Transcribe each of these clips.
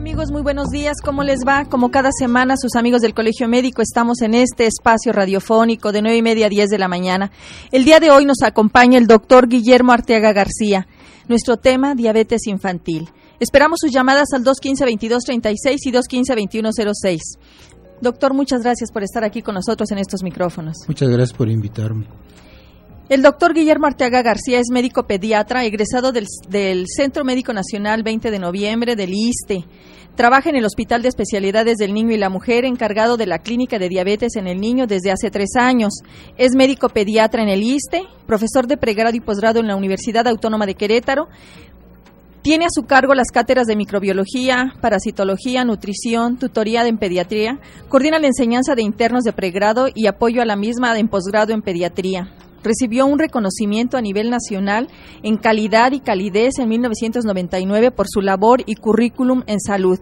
amigos? Muy buenos días. ¿Cómo les va? Como cada semana, sus amigos del Colegio Médico, estamos en este espacio radiofónico de nueve y media a 10 de la mañana. El día de hoy nos acompaña el doctor Guillermo Arteaga García. Nuestro tema, diabetes infantil. Esperamos sus llamadas al 215-2236 y 215-2106. Doctor, muchas gracias por estar aquí con nosotros en estos micrófonos. Muchas gracias por invitarme. El doctor Guillermo Arteaga García es médico pediatra, egresado del, Centro Médico Nacional 20 de noviembre del ISTE. Trabaja en el Hospital de Especialidades del Niño y la Mujer, encargado de la Clínica de Diabetes en el Niño desde hace tres años. Es médico pediatra en el ISTE, profesor de pregrado y posgrado en la Universidad Autónoma de Querétaro. Tiene a su cargo las cátedras de microbiología, parasitología, nutrición, tutoría en pediatría, coordina la enseñanza de internos de pregrado y apoyo a la misma en posgrado en pediatría recibió un reconocimiento a nivel nacional en calidad y calidez en 1999 por su labor y currículum en salud.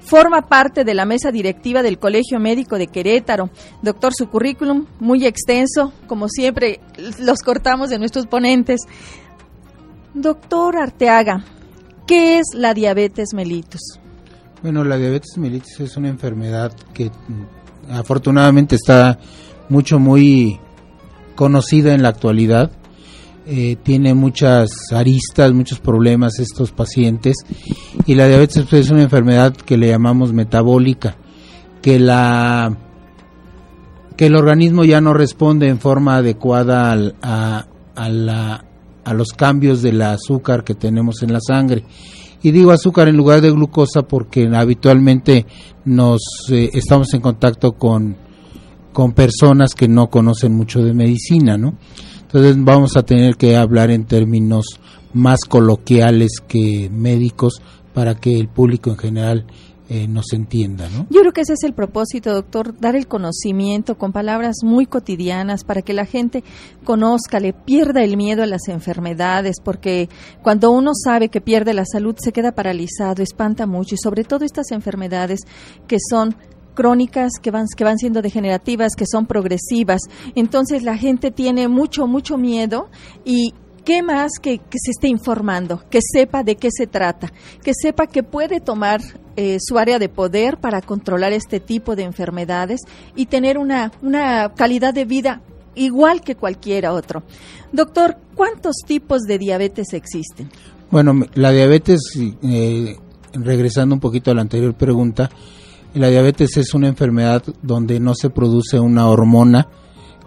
Forma parte de la mesa directiva del Colegio Médico de Querétaro. Doctor, su currículum muy extenso, como siempre los cortamos de nuestros ponentes. Doctor Arteaga, ¿qué es la diabetes mellitus? Bueno, la diabetes mellitus es una enfermedad que mm, afortunadamente está mucho, muy conocida en la actualidad. Eh, tiene muchas aristas, muchos problemas estos pacientes y la diabetes pues, es una enfermedad que le llamamos metabólica, que la que el organismo ya no responde en forma adecuada a, a, la, a los cambios del azúcar que tenemos en la sangre. Y digo azúcar en lugar de glucosa porque habitualmente nos eh, estamos en contacto con con personas que no conocen mucho de medicina, ¿no? Entonces vamos a tener que hablar en términos más coloquiales que médicos para que el público en general eh, nos entienda, ¿no? Yo creo que ese es el propósito, doctor, dar el conocimiento con palabras muy cotidianas para que la gente conozca, le pierda el miedo a las enfermedades, porque cuando uno sabe que pierde la salud se queda paralizado, espanta mucho y sobre todo estas enfermedades que son crónicas que van, que van siendo degenerativas, que son progresivas. Entonces la gente tiene mucho, mucho miedo y ¿qué más que, que se esté informando? Que sepa de qué se trata, que sepa que puede tomar eh, su área de poder para controlar este tipo de enfermedades y tener una, una calidad de vida igual que cualquier otro. Doctor, ¿cuántos tipos de diabetes existen? Bueno, la diabetes, eh, regresando un poquito a la anterior pregunta, la diabetes es una enfermedad donde no se produce una hormona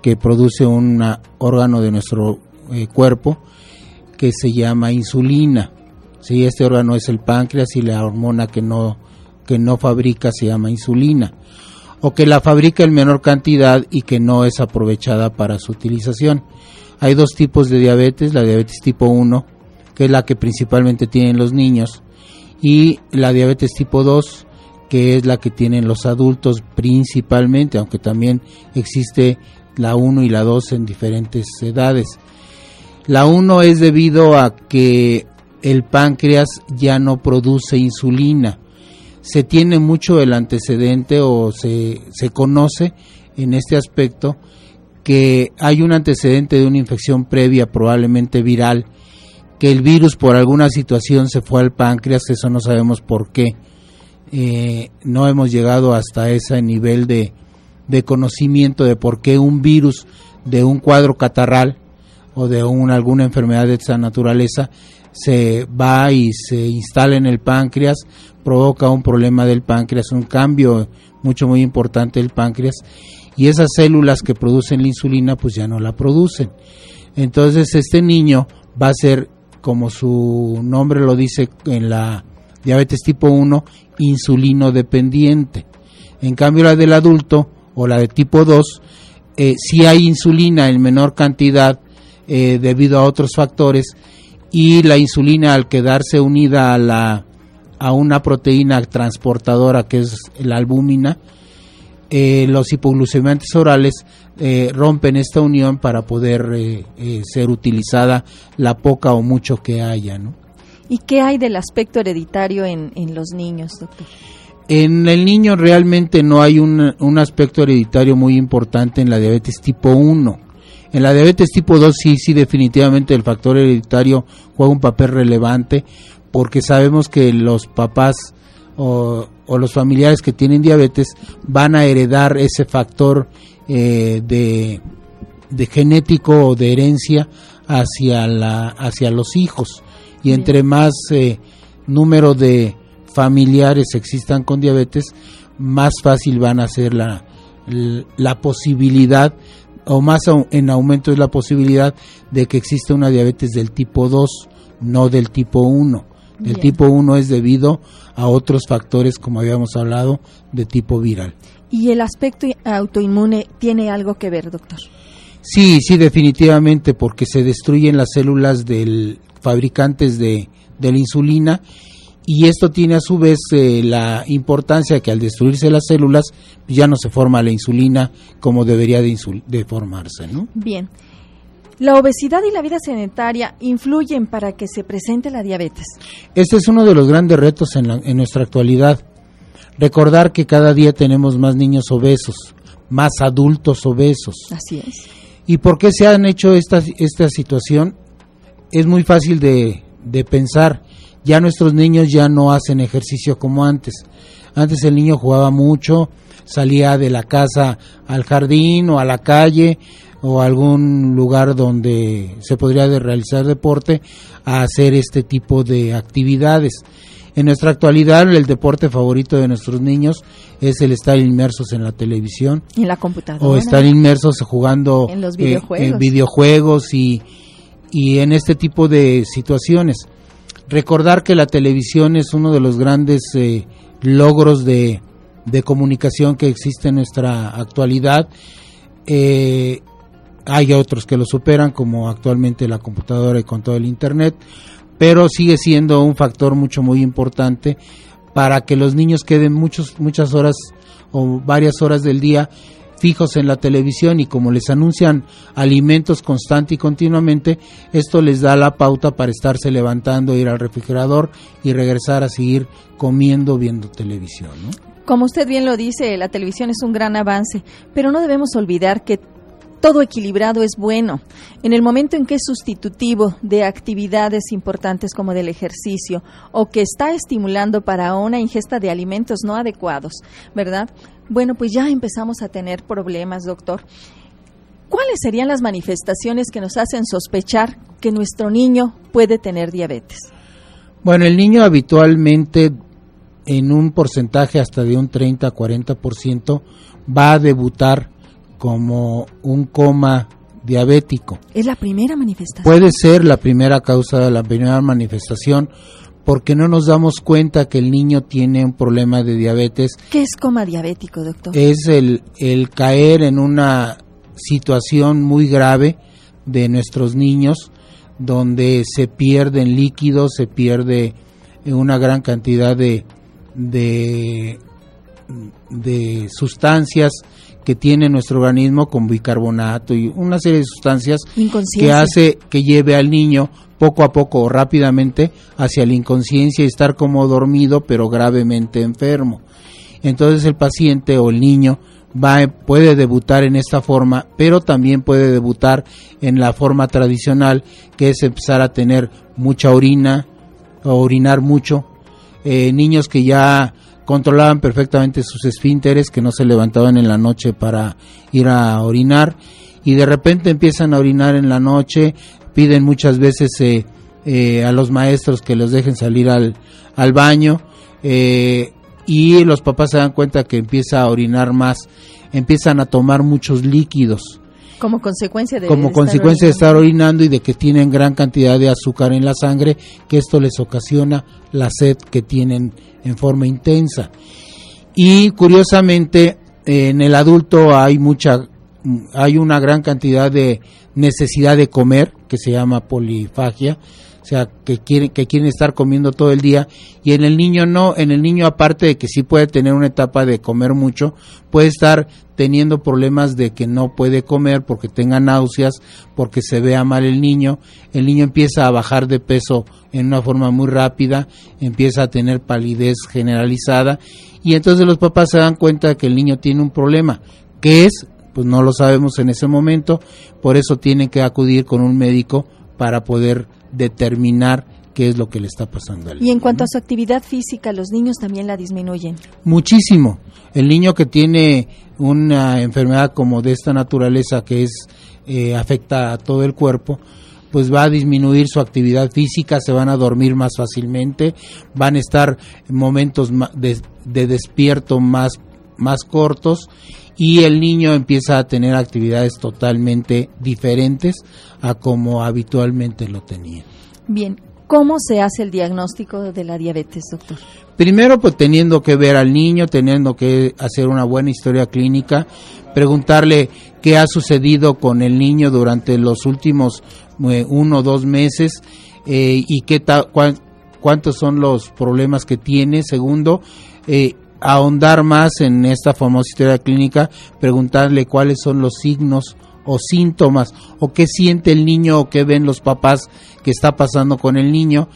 que produce un órgano de nuestro eh, cuerpo que se llama insulina. Si este órgano es el páncreas y la hormona que no que no fabrica se llama insulina o que la fabrica en menor cantidad y que no es aprovechada para su utilización. Hay dos tipos de diabetes, la diabetes tipo 1, que es la que principalmente tienen los niños, y la diabetes tipo 2, que es la que tienen los adultos principalmente, aunque también existe la 1 y la 2 en diferentes edades. La 1 es debido a que el páncreas ya no produce insulina. Se tiene mucho el antecedente o se, se conoce en este aspecto que hay un antecedente de una infección previa, probablemente viral, que el virus por alguna situación se fue al páncreas, eso no sabemos por qué eh, no hemos llegado hasta ese nivel de, conocimiento de por qué un virus de un cuadro catarral o de alguna enfermedad de esa naturaleza se va y se instala en el páncreas, provoca un problema del páncreas, un cambio mucho muy importante del páncreas y esas células que producen la insulina pues ya no la producen. Entonces este niño va a ser como su nombre lo dice en la diabetes tipo 1 insulino dependiente. En cambio la del adulto o la de tipo 2, eh, si hay insulina en menor cantidad eh, debido a otros factores y la insulina al quedarse unida a, la, a una proteína transportadora que es la albúmina, eh, los hipoglucemiantes orales eh, rompen esta unión para poder ser utilizada la poca o mucho que haya. ¿no? ¿Y qué hay del aspecto hereditario en, en los niños, doctor? En el niño realmente no hay un, un, aspecto hereditario muy importante en la diabetes tipo 1. En la diabetes tipo 2 sí, sí, definitivamente el factor hereditario juega un papel relevante porque sabemos que los papás o, los familiares que tienen diabetes van a heredar ese factor eh, de, de genético o de herencia hacia la hacia los hijos y entre más eh, número de familiares existan con diabetes más fácil van a ser la, la posibilidad o más en aumento es la posibilidad de que exista una diabetes del tipo 2, no del tipo 1. El tipo 1 es debido a otros factores, como habíamos hablado, de tipo viral. ¿Y el aspecto autoinmune tiene algo que ver, doctor? Sí, sí, definitivamente, porque se destruyen las células del fabricantes de, de la insulina y esto tiene a su vez eh, la importancia que al destruirse las células ya no se forma la insulina como debería de, de formarse. ¿no? Bien. ¿La obesidad y la vida sedentaria influyen para que se presente la diabetes? Este es uno de los grandes retos en, en nuestra actualidad. Recordar que cada día tenemos más niños obesos, más adultos obesos. Así es. ¿Y por qué se han hecho esta, esta situación? Es muy fácil de, de pensar ya nuestros niños ya no hacen ejercicio como antes. Antes el niño jugaba mucho, salía de la casa al jardín o a la calle o a algún lugar donde se podría realizar deporte a hacer este tipo de actividades. En nuestra actualidad el deporte favorito de nuestros niños es el estar inmersos en la televisión. En la computadora. O estar inmersos jugando en los videojuegos, videojuegos y, y en este tipo de situaciones. Recordar que la televisión es uno de los grandes eh, logros de, comunicación que existe en nuestra actualidad. Eh, hay otros que lo superan, como actualmente la computadora y con todo el Internet, pero sigue siendo un factor mucho muy importante para que los niños queden muchos, muchas horas o varias horas del día fijos en la televisión y como les anuncian alimentos constante y continuamente, esto les da la pauta para estarse levantando, ir al refrigerador y regresar a seguir comiendo viendo televisión. Como usted bien lo dice, la televisión es un gran avance, pero no debemos olvidar que todo equilibrado es bueno. En el momento en que es sustitutivo de actividades importantes como del ejercicio o que está estimulando para una ingesta de alimentos no adecuados, ¿verdad? Bueno, pues ya empezamos a tener problemas, doctor. ¿Cuáles serían las manifestaciones que nos hacen sospechar que nuestro niño puede tener diabetes? Bueno, el niño habitualmente en un porcentaje hasta de un 30-40% va a debutar como un coma diabético. ¿Es la primera manifestación? Puede ser la primera causa de la primera manifestación porque no nos damos cuenta que el niño tiene un problema de diabetes. ¿Qué es coma diabético, doctor? Es el, el caer en una situación muy grave de nuestros niños donde se pierden líquidos, se pierde una gran cantidad de, de, de sustancias que tiene nuestro organismo con bicarbonato y una serie de sustancias que hace que lleve al niño poco a poco o rápidamente hacia la inconsciencia y estar como dormido pero gravemente enfermo. Entonces el paciente o el niño va, puede debutar en esta forma, pero también puede debutar en la forma tradicional, que es empezar a tener mucha orina, o orinar mucho. Eh, niños que ya controlaban perfectamente sus esfínteres, que no se levantaban en la noche para ir a orinar, y de repente empiezan a orinar en la noche, piden muchas veces eh, eh, a los maestros que los dejen salir al, al baño, eh, y los papás se dan cuenta que empieza a orinar más, empiezan a tomar muchos líquidos. Como consecuencia de, como consecuencia de estar orinando y de que tienen gran cantidad de azúcar en la sangre, que esto les ocasiona la sed que tienen en forma intensa. Y curiosamente, en el adulto hay mucha, hay una gran cantidad de necesidad de comer, que se llama polifagia, o sea, que quieren, que quieren estar comiendo todo el día, y en el niño no, en el niño aparte de que sí puede tener una etapa de comer mucho, puede estar teniendo problemas de que no puede comer porque tenga náuseas, porque se vea mal el niño, el niño empieza a bajar de peso en una forma muy rápida, empieza a tener palidez generalizada, y entonces los papás se dan cuenta de que el niño tiene un problema, que es, pues no lo sabemos en ese momento, por eso tienen que acudir con un médico para poder determinar qué es lo que le está pasando al niño. Y en cuanto a su actividad física, los niños también la disminuyen. Muchísimo. El niño que tiene una enfermedad como de esta naturaleza que es eh, afecta a todo el cuerpo, pues va a disminuir su actividad física, se van a dormir más fácilmente, van a estar en momentos de, de despierto más, más cortos y el niño empieza a tener actividades totalmente diferentes a como habitualmente lo tenía. Bien, ¿cómo se hace el diagnóstico de la diabetes, doctor? Primero, pues teniendo que ver al niño, teniendo que hacer una buena historia clínica, preguntarle qué ha sucedido con el niño durante los últimos eh, uno o dos meses eh, y qué cuántos son los problemas que tiene. Segundo, eh, ahondar más en esta famosa historia clínica, preguntarle cuáles son los signos o síntomas o qué siente el niño o qué ven los papás que está pasando con el niño.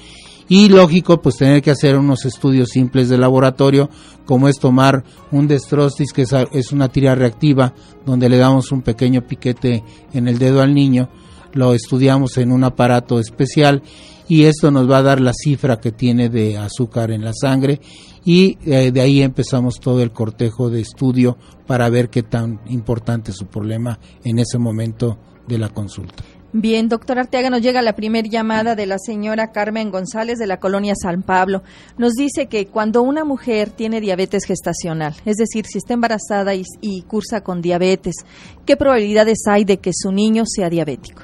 Y lógico pues tener que hacer unos estudios simples de laboratorio como es tomar un destrostis que es una tira reactiva donde le damos un pequeño piquete en el dedo al niño lo estudiamos en un aparato especial y esto nos va a dar la cifra que tiene de azúcar en la sangre y eh, de ahí empezamos todo el cortejo de estudio para ver qué tan importante es su problema en ese momento de la consulta. Bien, doctor Arteaga, nos llega la primera llamada de la señora Carmen González de la colonia San Pablo. Nos dice que cuando una mujer tiene diabetes gestacional, es decir, si está embarazada y, y cursa con diabetes, ¿qué probabilidades hay de que su niño sea diabético?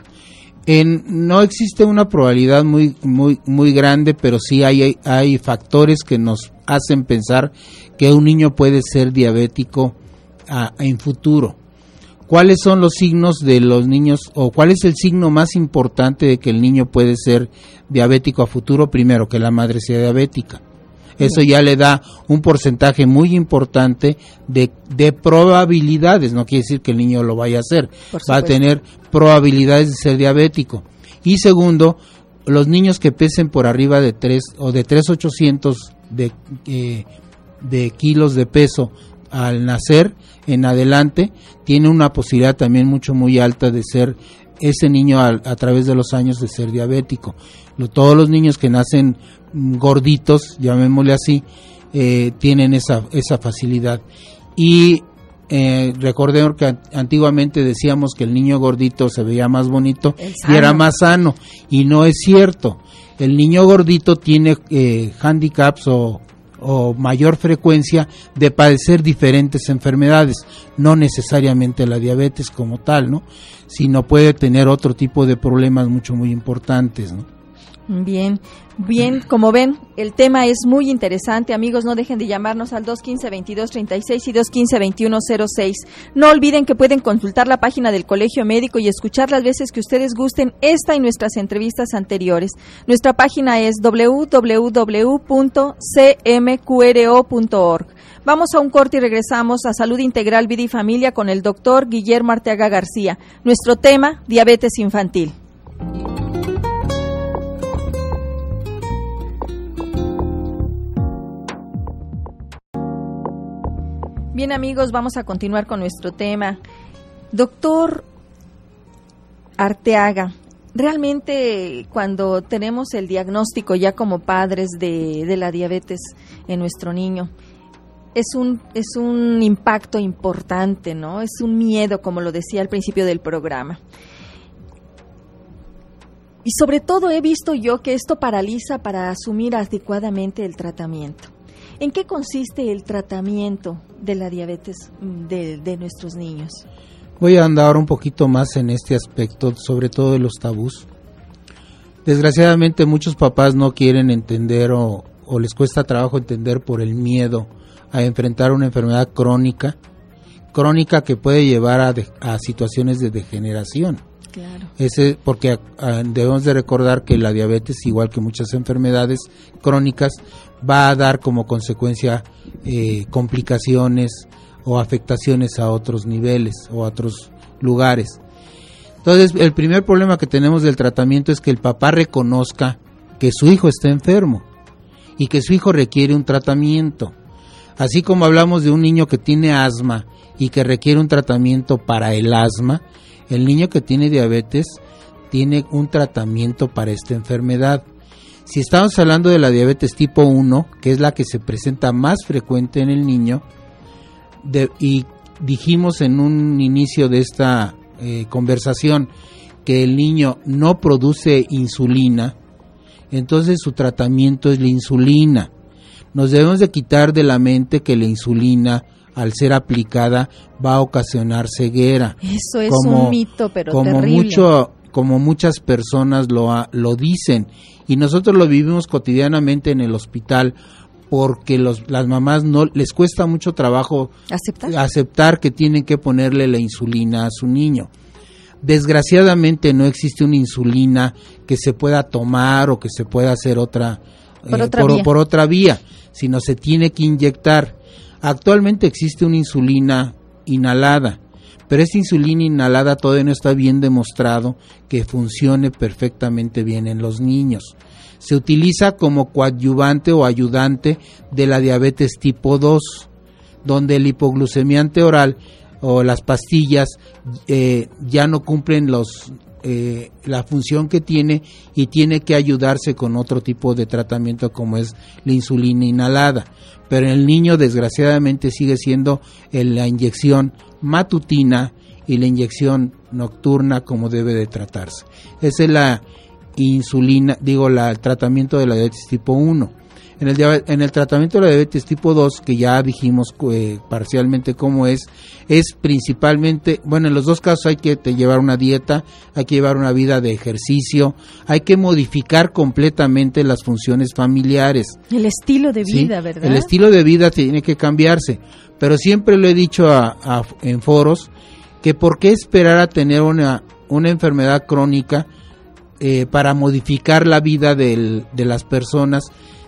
En, no existe una probabilidad muy, muy, muy grande, pero sí hay, hay factores que nos hacen pensar que un niño puede ser diabético en futuro. ¿Cuáles son los signos de los niños o cuál es el signo más importante de que el niño puede ser diabético a futuro? Primero, que la madre sea diabética. Eso ya le da un porcentaje muy importante de, de, probabilidades, no quiere decir que el niño lo vaya a hacer, va a tener probabilidades de ser diabético. Y segundo, los niños que pesen por arriba de 3 o de 3,800 de, eh, de kilos de peso al nacer en adelante, tiene una posibilidad también mucho muy alta de ser ese niño a, a través de los años de ser diabético. todos los niños que nacen gorditos, llamémosle así, eh, tienen esa, esa facilidad. Y eh, recordemos que antiguamente decíamos que el niño gordito se veía más bonito y era más sano, y no es cierto. El niño gordito tiene eh, handicaps o, o mayor frecuencia de padecer diferentes enfermedades, no necesariamente la diabetes como tal, ¿no? Sino puede tener otro tipo de problemas mucho muy importantes, ¿no? Bien, bien, como ven, el tema es muy interesante. Amigos, no dejen de llamarnos al 215-2236 y 215-2106. No olviden que pueden consultar la página del Colegio Médico y escuchar las veces que ustedes gusten esta y nuestras entrevistas anteriores. Nuestra página es www.cmqro.org. Vamos a un corte y regresamos a Salud Integral, Vida y Familia con el doctor Guillermo Arteaga García. Nuestro tema, diabetes infantil. Bien amigos, vamos a continuar con nuestro tema. Doctor Arteaga, realmente cuando tenemos el diagnóstico ya como padres de, la diabetes en nuestro niño, es un, es un impacto importante, ¿no? Es un miedo, como lo decía al principio del programa. Y sobre todo he visto yo que esto paraliza para asumir adecuadamente el tratamiento. ¿En qué consiste el tratamiento de la diabetes mm, de, nuestros niños? Voy a andar un poquito más en este aspecto, sobre todo de los tabús. Desgraciadamente muchos papás no quieren entender o, les cuesta trabajo entender por el miedo a enfrentar una enfermedad crónica, crónica que puede llevar a, situaciones de degeneración. Claro. Ese, porque debemos de recordar que la diabetes, igual que muchas enfermedades crónicas, va a dar como consecuencia eh, complicaciones o afectaciones a otros niveles o a otros lugares. Entonces, el primer problema que tenemos del tratamiento es que el papá reconozca que su hijo está enfermo y que su hijo requiere un tratamiento. Así como hablamos de un niño que tiene asma y que requiere un tratamiento para el asma, el niño que tiene diabetes tiene un tratamiento para esta enfermedad. Si estamos hablando de la diabetes tipo 1, que es la que se presenta más frecuente en el niño, y dijimos en un inicio de esta eh, conversación que el niño no produce insulina, entonces su tratamiento es la insulina. Nos debemos de quitar de la mente que la insulina al ser aplicada va a ocasionar ceguera. Eso es un mito, pero como mucho como muchas personas lo, lo dicen y nosotros lo vivimos cotidianamente en el hospital porque los, las mamás no les cuesta mucho trabajo aceptar. aceptar que tienen que ponerle la insulina a su niño. Desgraciadamente no existe una insulina que se pueda tomar o que se pueda hacer otra por, eh, otra, vía. por otra vía, sino se tiene que inyectar. Actualmente existe una insulina inhalada, pero esta insulina inhalada todavía no está bien demostrado que funcione perfectamente bien en los niños. Se utiliza como coadyuvante o ayudante de la diabetes tipo 2, donde el hipoglucemiante oral o las pastillas eh, ya no cumplen los eh, la función que tiene y tiene que ayudarse con otro tipo de tratamiento como es la insulina inhalada. Pero el niño desgraciadamente sigue siendo la inyección matutina y la inyección nocturna como debe de tratarse. Esa es la insulina, digo, la, el tratamiento de la diabetes tipo 1 en el, en el tratamiento de la diabetes tipo 2, que ya dijimos eh, parcialmente cómo es, es principalmente, bueno, en los dos casos hay que llevar una dieta, hay que llevar una vida de ejercicio, hay que modificar completamente las funciones familiares. El estilo de vida, ¿verdad? El estilo de vida tiene que cambiarse, pero siempre lo he dicho en foros, que por qué esperar a tener una, una enfermedad crónica eh, para modificar la vida de las personas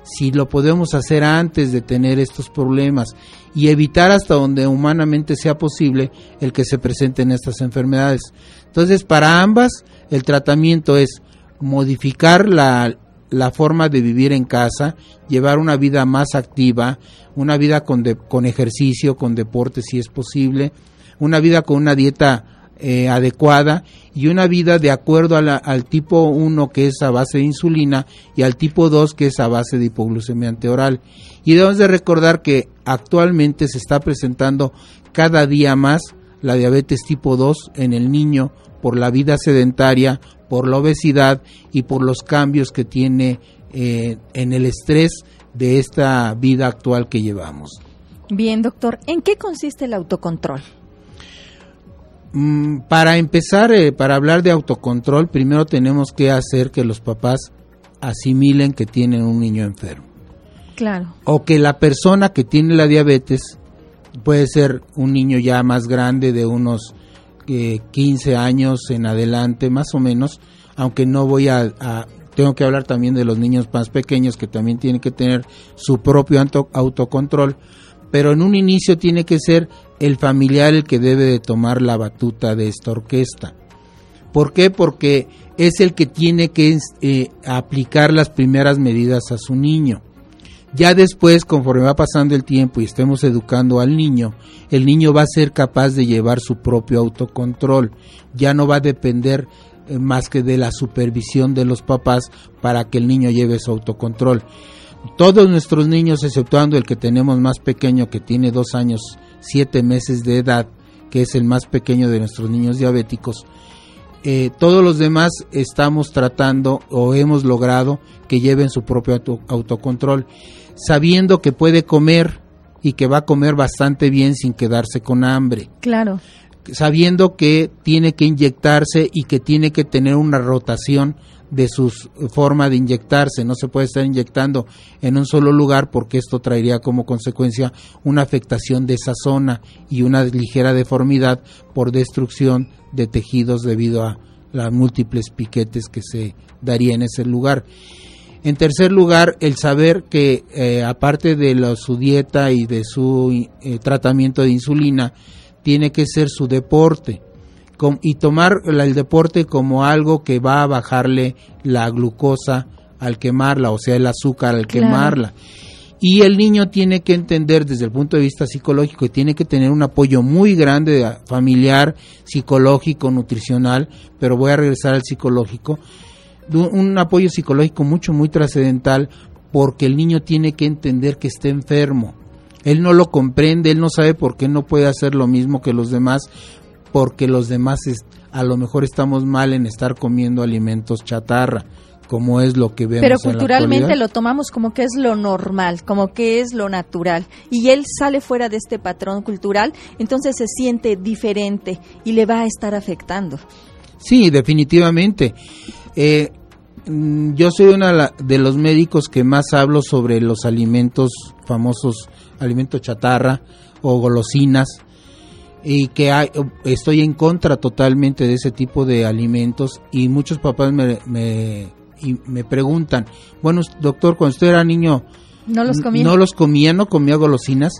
si lo podemos hacer antes de tener estos problemas y evitar hasta donde humanamente sea posible el que se presenten estas enfermedades. Entonces, para ambas, el tratamiento es modificar la, la forma de vivir en casa, llevar una vida más activa, una vida con, con ejercicio, con deporte si es posible, una vida con una dieta eh, adecuada y una vida de acuerdo al tipo 1 que es a base de insulina y al tipo 2 que es a base de hipoglucemia oral. Y debemos de recordar que actualmente se está presentando cada día más la diabetes tipo 2 en el niño por la vida sedentaria, por la obesidad y por los cambios que tiene eh, en el estrés de esta vida actual que llevamos. Bien, doctor, ¿en qué consiste el autocontrol? Mm, para empezar, eh, para hablar de autocontrol, primero tenemos que hacer que los papás asimilen que tienen un niño enfermo. Claro. O que la persona que tiene la diabetes puede ser un niño ya más grande de unos 15 eh, años en adelante, más o menos, aunque no voy a, tengo que hablar también de los niños más pequeños que también tienen que tener su propio autocontrol, pero en un inicio tiene que ser el familiar el que debe de tomar la batuta de esta orquesta. ¿Por qué? Porque es el que tiene que eh, aplicar las primeras medidas a su niño. Ya después, conforme va pasando el tiempo y estemos educando al niño, el niño va a ser capaz de llevar su propio autocontrol. Ya no va a depender eh, más que de la supervisión de los papás para que el niño lleve su autocontrol. Todos nuestros niños, exceptuando el que tenemos más pequeño, que tiene dos años siete meses de edad, que es el más pequeño de nuestros niños diabéticos, eh, todos los demás estamos tratando o hemos logrado que lleven su propio autocontrol, sabiendo que puede comer y que va a comer bastante bien sin quedarse con hambre. Claro. Sabiendo que tiene que inyectarse y que tiene que tener una rotación de su forma de inyectarse. No se puede estar inyectando en un solo lugar porque esto traería como consecuencia una afectación de esa zona y una ligera deformidad por destrucción de tejidos debido a las múltiples piquetes que se daría en ese lugar. En tercer lugar, el saber que eh, aparte de su dieta y de su eh, tratamiento de insulina, tiene que ser su deporte y tomar el deporte como algo que va a bajarle la glucosa al quemarla, o sea, el azúcar al quemarla. Y el niño tiene que entender desde el punto de vista psicológico y tiene que tener un apoyo muy grande familiar, psicológico, nutricional, pero voy a regresar al psicológico, un apoyo psicológico mucho, muy trascendental porque el niño tiene que entender que está enfermo. Él no lo comprende, él no sabe por qué no puede hacer lo mismo que los demás, porque los demás a lo mejor estamos mal en estar comiendo alimentos chatarra como es lo que vemos. Pero culturalmente lo tomamos como que es lo normal, como que es lo natural. Y él sale fuera de este patrón cultural, entonces se siente diferente y le va a estar afectando. Sí, definitivamente. Eh, mm, yo soy uno de los médicos que más hablo sobre los alimentos famosos, alimentos chatarra o golosinas, y que hay, estoy en contra totalmente de ese tipo de alimentos y muchos papás me, me, me preguntan, bueno, doctor, cuando usted era niño, no los comía, no los comía, no comía golosinas.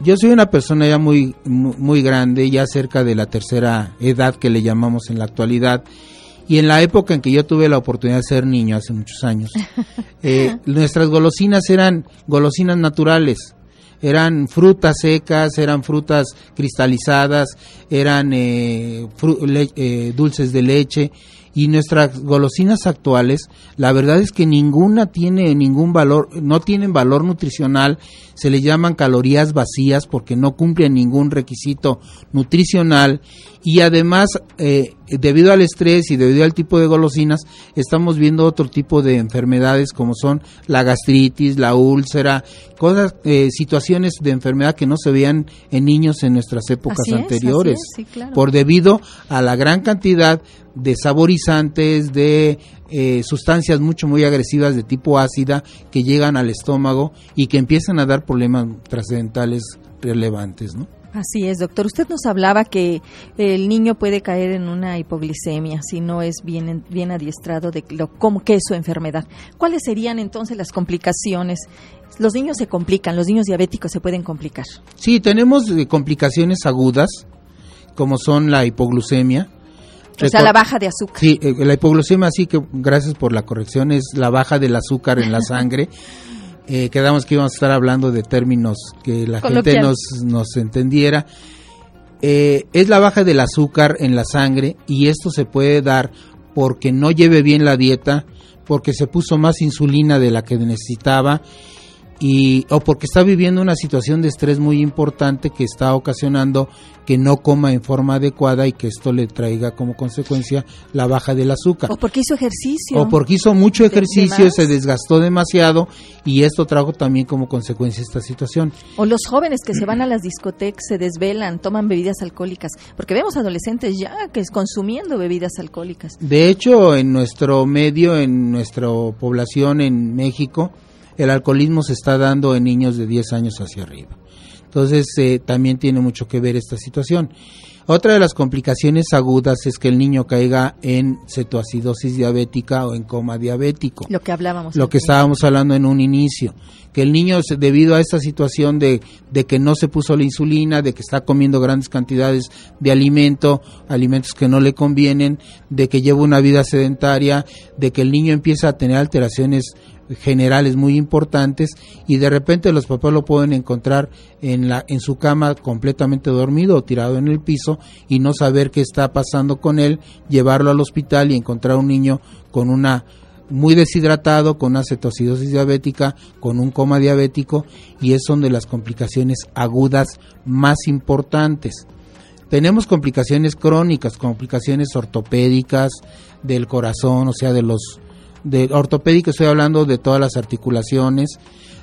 Yo soy una persona ya muy, muy grande, ya cerca de la tercera edad que le llamamos en la actualidad. Y en la época en que yo tuve la oportunidad de ser niño, hace muchos años, eh, nuestras golosinas eran golosinas naturales. Eran frutas secas, eran frutas cristalizadas, eran eh, eh, dulces de leche. Y nuestras golosinas actuales, la verdad es que ninguna tiene ningún valor, no tienen valor nutricional, se le llaman calorías vacías porque no cumplen ningún requisito nutricional y además eh, debido al estrés y debido al tipo de golosinas estamos viendo otro tipo de enfermedades como son la gastritis, la úlcera, cosas, eh, situaciones de enfermedad que no se veían en niños en nuestras épocas anteriores por debido a la gran cantidad de saborizantes, de eh, sustancias mucho muy agresivas de tipo ácida que llegan al estómago y que empiezan a dar problemas trascendentales relevantes, ¿no? Así es, doctor. Usted nos hablaba que el niño puede caer en una hipoglicemia si no es bien, bien adiestrado de lo, cómo, qué es su enfermedad. ¿Cuáles serían entonces las complicaciones? Los niños se complican, los niños diabéticos se pueden complicar. Sí, tenemos eh, complicaciones agudas, como son la hipoglucemia, o sea, la baja de azúcar. Sí, eh, la hipoglucemia, sí que gracias por la corrección, es la baja del azúcar en la sangre. Eh, quedamos que íbamos a estar hablando de términos que la gente nos, nos entendiera. Eh, es la baja del azúcar en la sangre y esto se puede dar porque no lleve bien la dieta, porque se puso más insulina de la que necesitaba y o porque está viviendo una situación de estrés muy importante que está ocasionando que no coma en forma adecuada y que esto le traiga como consecuencia la baja del azúcar. O porque hizo ejercicio. O porque hizo mucho ejercicio, se desgastó demasiado y esto trajo también como consecuencia esta situación. O los jóvenes que se van a las discotecas, se desvelan, toman bebidas alcohólicas, porque vemos adolescentes ya que es consumiendo bebidas alcohólicas. De hecho, en nuestro medio, en nuestra población en México, el alcoholismo se está dando en niños de 10 años hacia arriba. Entonces eh, también tiene mucho que ver esta situación. Otra de las complicaciones agudas es que el niño caiga en cetoacidosis diabética o en coma diabético. Lo que hablábamos. Lo que estábamos hablando en un inicio. Que el niño, debido a esta situación de, de que no se puso la insulina, de que está comiendo grandes cantidades de alimento, alimentos que no le convienen, de que lleva una vida sedentaria, de que el niño empieza a tener alteraciones generales muy importantes y de repente los papás lo pueden encontrar en la en su cama completamente dormido o tirado en el piso y no saber qué está pasando con él, llevarlo al hospital y encontrar un niño con una muy deshidratado, con una cetocidosis diabética, con un coma diabético y es son de las complicaciones agudas más importantes. Tenemos complicaciones crónicas, complicaciones ortopédicas del corazón, o sea, de los de ortopédico estoy hablando de todas las articulaciones.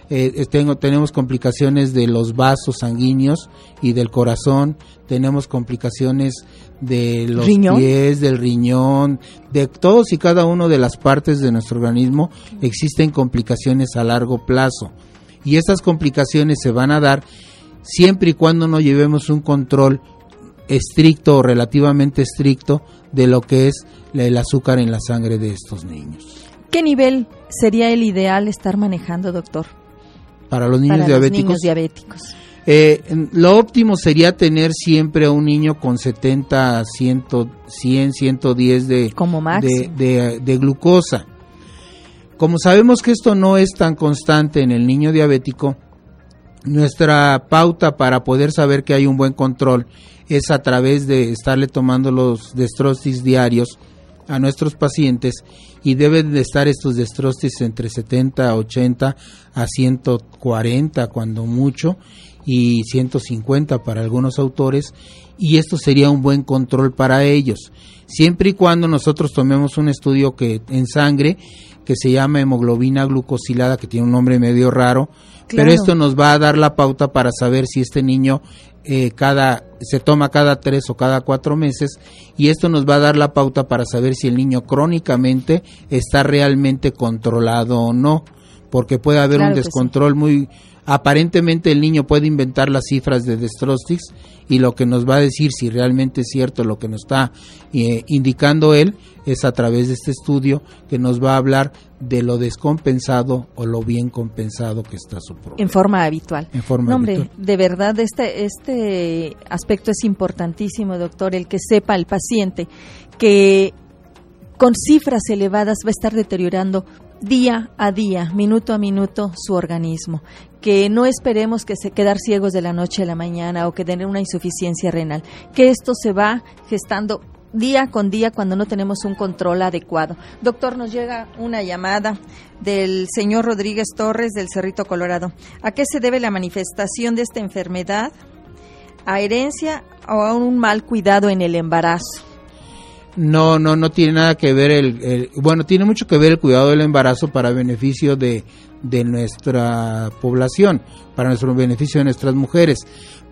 Eh, tengo, tenemos complicaciones de los vasos sanguíneos y del corazón, tenemos complicaciones de los pies, del riñón, de todos y cada uno de las partes de nuestro organismo existen complicaciones a largo plazo. Y estas complicaciones se van a dar siempre y cuando no llevemos un control estricto o relativamente estricto de lo que es el azúcar en la sangre de estos niños. ¿Qué nivel sería el ideal estar manejando, doctor? Para los niños diabéticos. diabéticos. Eh, lo óptimo sería tener siempre a un niño con 70, 100, 100 110 de, de, de, glucosa. Como sabemos que esto no es tan constante en el niño diabético, nuestra pauta para poder saber que hay un buen control es a través de estarle tomando los destrostis diarios a nuestros pacientes y deben de estar estos destrostis entre 70, 80 a 140 cuando mucho y 150 para algunos autores y esto sería un buen control para ellos siempre y cuando nosotros tomemos un estudio que en sangre que se llama hemoglobina glucosilada que tiene un nombre medio raro pero esto nos va a dar la pauta para saber si este niño eh, cada se toma cada tres o cada cuatro meses y esto nos va a dar la pauta para saber si el niño crónicamente está realmente controlado o no porque puede haber un descontrol muy aparentemente el niño puede inventar las cifras de Destrostix y lo que nos va a decir si realmente es cierto lo que nos está eh, indicando él es a través de este estudio que nos va a hablar de lo descompensado o lo bien compensado que está su problema. En forma habitual. En forma hombre, de verdad este, este aspecto es importantísimo, doctor, el que sepa el paciente que con cifras elevadas va a estar deteriorando día a día, minuto a minuto, su organismo. Que no esperemos que se quedar ciegos de la noche a la mañana o que tener una insuficiencia renal. Que esto se va gestando día con día cuando no tenemos un control adecuado. Doctor, nos llega una llamada del señor Rodríguez Torres del Cerrito Colorado. ¿A qué se debe la manifestación de esta enfermedad? ¿A herencia o a un mal cuidado en el embarazo? No, no, no tiene nada que ver el, bueno, tiene mucho que ver el cuidado del embarazo para beneficio de, de nuestra población, para nuestro beneficio de nuestras mujeres,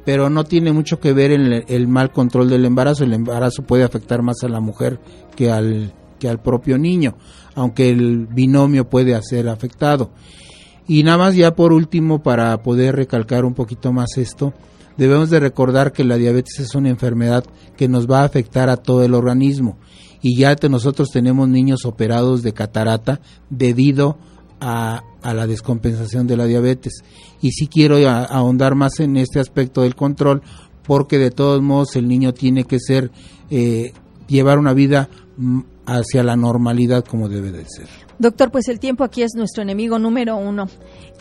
pero no tiene mucho que ver el, el mal control del embarazo. El embarazo puede afectar más a la mujer que al, que al propio niño, aunque el binomio puede ser afectado. Y nada más ya por último, para poder recalcar un poquito más esto, debemos de recordar que la diabetes es una enfermedad que nos va a afectar a todo el organismo y ya nosotros tenemos niños operados de catarata debido a, la descompensación de la diabetes. Y sí quiero ahondar más en este aspecto del control porque de todos modos el niño tiene que ser, eh, llevar una vida mm, hacia la normalidad como debe de ser. Doctor, pues el tiempo aquí es nuestro enemigo número uno.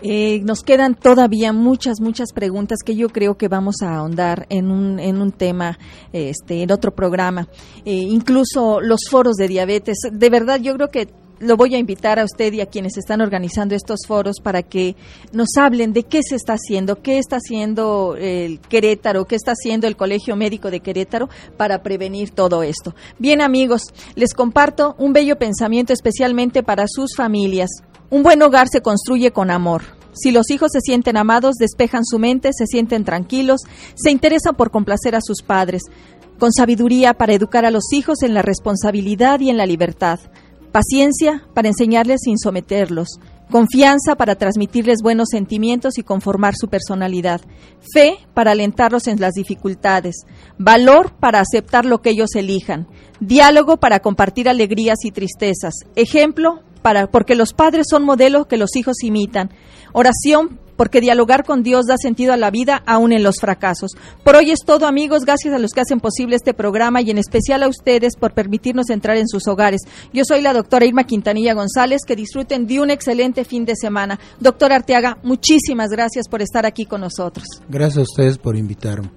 Eh, nos quedan todavía muchas, muchas preguntas que yo creo que vamos a ahondar en un, en un tema, este, en otro programa. Eh, incluso los foros de diabetes. De verdad, yo creo que lo voy a invitar a usted y a quienes están organizando estos foros para que nos hablen de qué se está haciendo, qué está haciendo el Querétaro, qué está haciendo el Colegio Médico de Querétaro para prevenir todo esto. Bien amigos, les comparto un bello pensamiento especialmente para sus familias. Un buen hogar se construye con amor. Si los hijos se sienten amados, despejan su mente, se sienten tranquilos, se interesan por complacer a sus padres, con sabiduría para educar a los hijos en la responsabilidad y en la libertad paciencia para enseñarles sin someterlos, confianza para transmitirles buenos sentimientos y conformar su personalidad, fe para alentarlos en las dificultades, valor para aceptar lo que ellos elijan, diálogo para compartir alegrías y tristezas, ejemplo porque los padres son modelos que los hijos imitan, oración porque dialogar con Dios da sentido a la vida aún en los fracasos. Por hoy es todo, amigos. Gracias a los que hacen posible este programa y en especial a ustedes por permitirnos entrar en sus hogares. Yo soy la doctora Irma Quintanilla González. Que disfruten de un excelente fin de semana. Doctor Arteaga, muchísimas gracias por estar aquí con nosotros. Gracias a ustedes por invitarme.